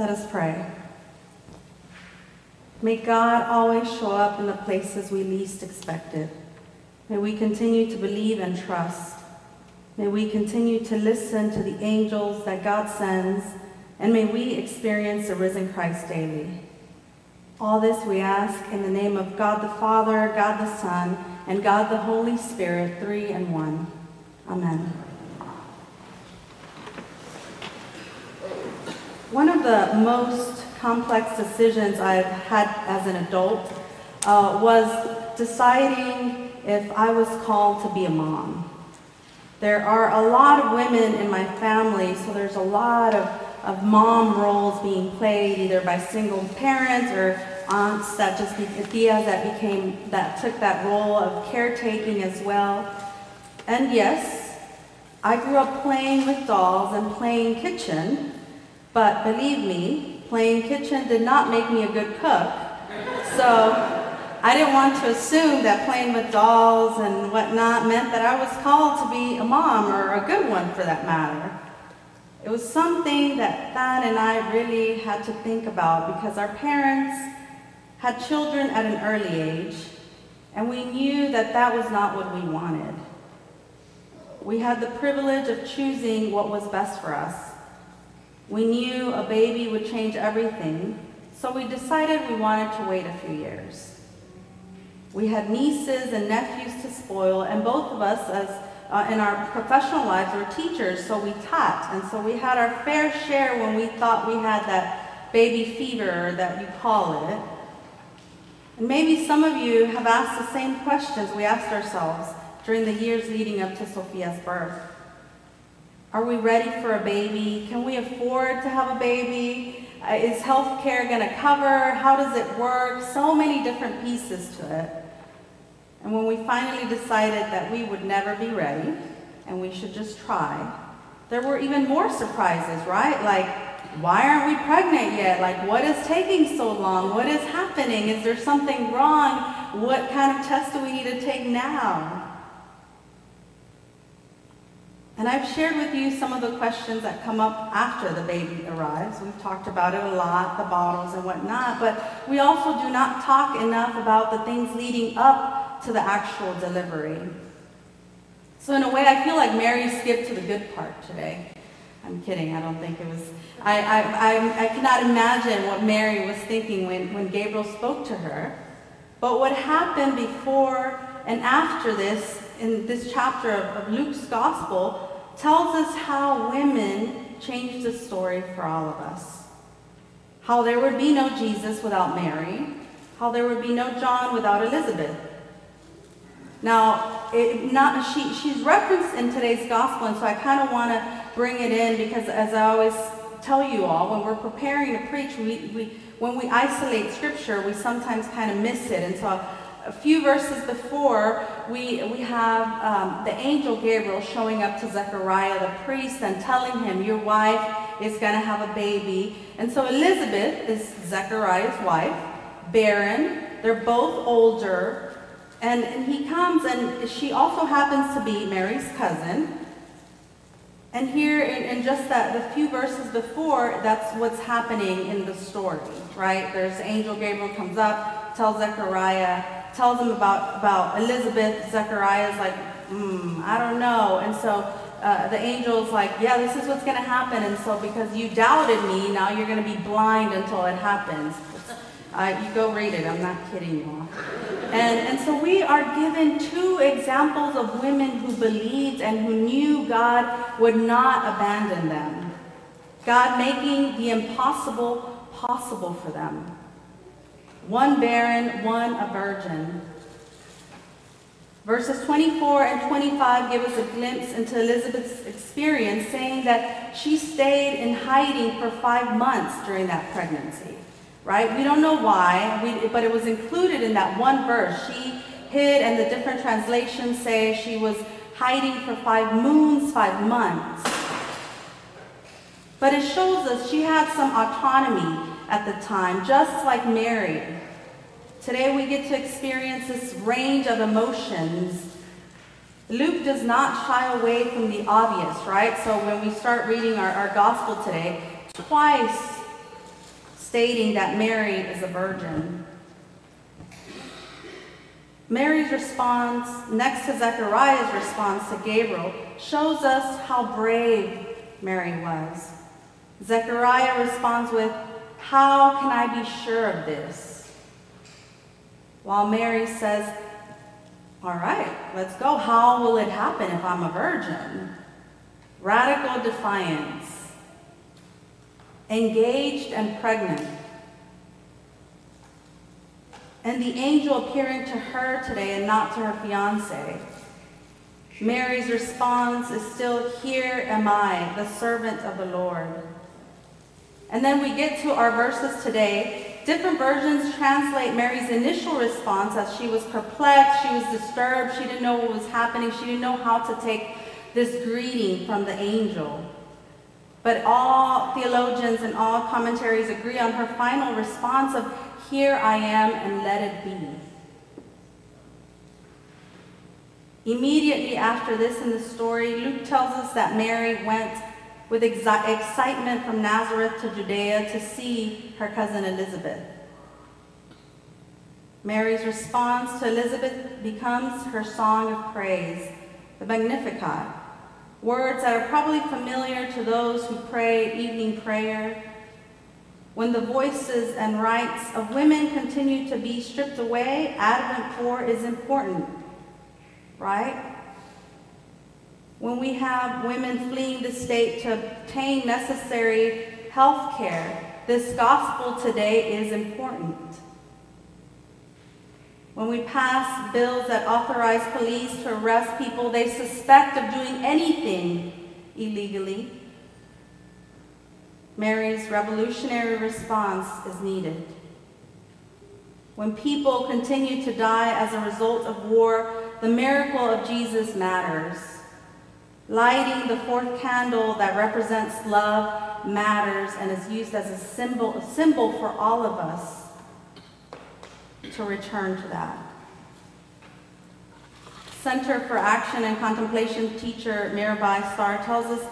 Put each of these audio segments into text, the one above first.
Let us pray. May God always show up in the places we least expected. May we continue to believe and trust. May we continue to listen to the angels that God sends, and may we experience the risen Christ daily. All this we ask in the name of God the Father, God the Son, and God the Holy Spirit, three and one. Amen. One of the most complex decisions I've had as an adult uh, was deciding if I was called to be a mom. There are a lot of women in my family, so there's a lot of, of mom roles being played either by single parents or aunts that just tias that became that took that role of caretaking as well. And yes, I grew up playing with dolls and playing kitchen, but believe me, playing kitchen did not make me a good cook. So I didn't want to assume that playing with dolls and whatnot meant that I was called to be a mom or a good one for that matter. It was something that Thad and I really had to think about because our parents had children at an early age, and we knew that that was not what we wanted. We had the privilege of choosing what was best for us. We knew a baby would change everything, so we decided we wanted to wait a few years. We had nieces and nephews to spoil, and both of us, as uh, in our professional lives, were teachers, so we taught, and so we had our fair share when we thought we had that baby fever that you call it. And maybe some of you have asked the same questions we asked ourselves during the years leading up to Sophia's birth. Are we ready for a baby? Can we afford to have a baby? Uh, is health care going to cover? How does it work? So many different pieces to it. And when we finally decided that we would never be ready and we should just try, there were even more surprises, right? Like, why aren't we pregnant yet? Like, what is taking so long? What is happening? Is there something wrong? What kind of test do we need to take now? And I've shared with you some of the questions that come up after the baby arrives. We've talked about it a lot, the bottles and whatnot, but we also do not talk enough about the things leading up to the actual delivery. So, in a way, I feel like Mary skipped to the good part today. I'm kidding, I don't think it was. I, I, I, I cannot imagine what Mary was thinking when, when Gabriel spoke to her. But what happened before and after this, in this chapter of, of Luke's gospel, tells us how women changed the story for all of us. How there would be no Jesus without Mary, how there would be no John without Elizabeth. Now, it, not, she, she's referenced in today's gospel, and so I kind of want to bring it in because, as I always tell you all, when we're preparing to preach, we, we, when we isolate scripture, we sometimes kind of miss it. And so a few verses before, we, we have um, the angel Gabriel showing up to Zechariah, the priest, and telling him, Your wife is going to have a baby. And so Elizabeth is Zechariah's wife, barren. They're both older. And, and he comes, and she also happens to be Mary's cousin. And here, in, in, just that the few verses before, that's what's happening in the story, right? There's angel Gabriel comes up, tells Zechariah, tells him about, about Elizabeth. Zechariah's like, hmm, I don't know. And so uh, the angel's like, yeah, this is what's going to happen. And so because you doubted me, now you're going to be blind until it happens. Uh, you go read it. I'm not kidding you all. And, and so we are given two examples of women who believed and who knew God would not abandon them. God making the impossible possible for them. One barren, one a virgin. Verses 24 and 25 give us a glimpse into Elizabeth's experience, saying that she stayed in hiding for five months during that pregnancy right? We don't know why, we, but it was included in that one verse. She hid, and the different translations say she was hiding for five moons, five months. But it shows us she had some autonomy at the time, just like Mary. Today we get to experience this range of emotions. Luke does not shy away from the obvious, right? So when we start reading our, our gospel today, twice stating that Mary is a virgin. Mary's response, next to Zechariah's response to Gabriel, shows us how brave Mary was. Zechariah responds with, How can I be sure of this? While Mary says, All right, let's go. How will it happen if I'm a virgin? Radical defiance. Engaged and pregnant. And the angel appearing to her today and not to her fiance. Mary's response is still, Here am I, the servant of the Lord. And then we get to our verses today. Different versions translate Mary's initial response as she was perplexed, she was disturbed, she didn't know what was happening, she didn't know how to take this greeting from the angel. But all theologians and all commentaries agree on her final response of, Here I am, and let it be. Immediately after this in the story, Luke tells us that Mary went with excitement from Nazareth to Judea to see her cousin Elizabeth. Mary's response to Elizabeth becomes her song of praise, the Magnificat, words that are probably familiar to those who pray evening prayer. When the voices and rights of women continue to be stripped away, Advent 4 is important right? When we have women fleeing the state to obtain necessary health care, this gospel today is important. When we pass bills that authorize police to arrest people they suspect of doing anything illegally, Mary's revolutionary response is needed. When people continue to die as a result of war, the miracle of Jesus matters. Lighting the fourth candle that represents love matters and is used as a symbol, a symbol for all of us to return to that. Center for Action and Contemplation teacher Mirabai Starr tells us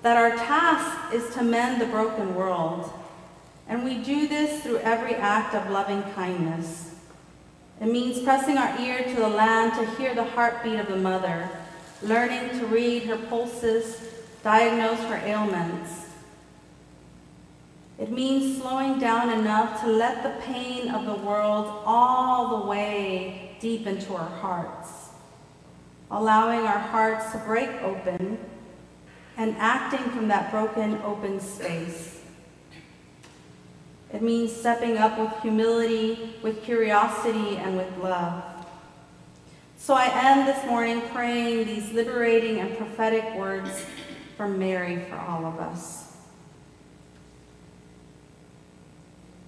that our task is to mend the broken world. And we do this through every act of loving kindness. It means pressing our ear to the land to hear the heartbeat of the mother, learning to read her pulses, diagnose her ailments. It means slowing down enough to let the pain of the world all the way deep into our hearts, allowing our hearts to break open and acting from that broken open space. It means stepping up with humility, with curiosity, and with love. So I end this morning praying these liberating and prophetic words from Mary for all of us.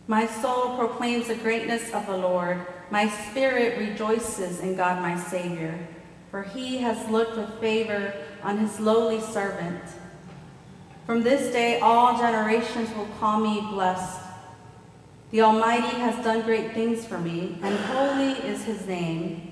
My soul proclaims the greatness of the Lord. My spirit rejoices in God my Savior, for he has looked with favor on his lowly servant. From this day, all generations will call me blessed. The Almighty has done great things for me, and holy is his name.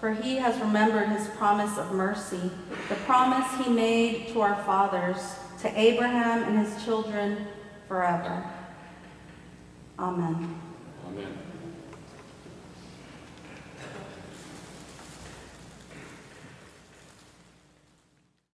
for he has remembered his promise of mercy, the promise he made to our fathers, to Abraham and his children forever. Amen. Amen.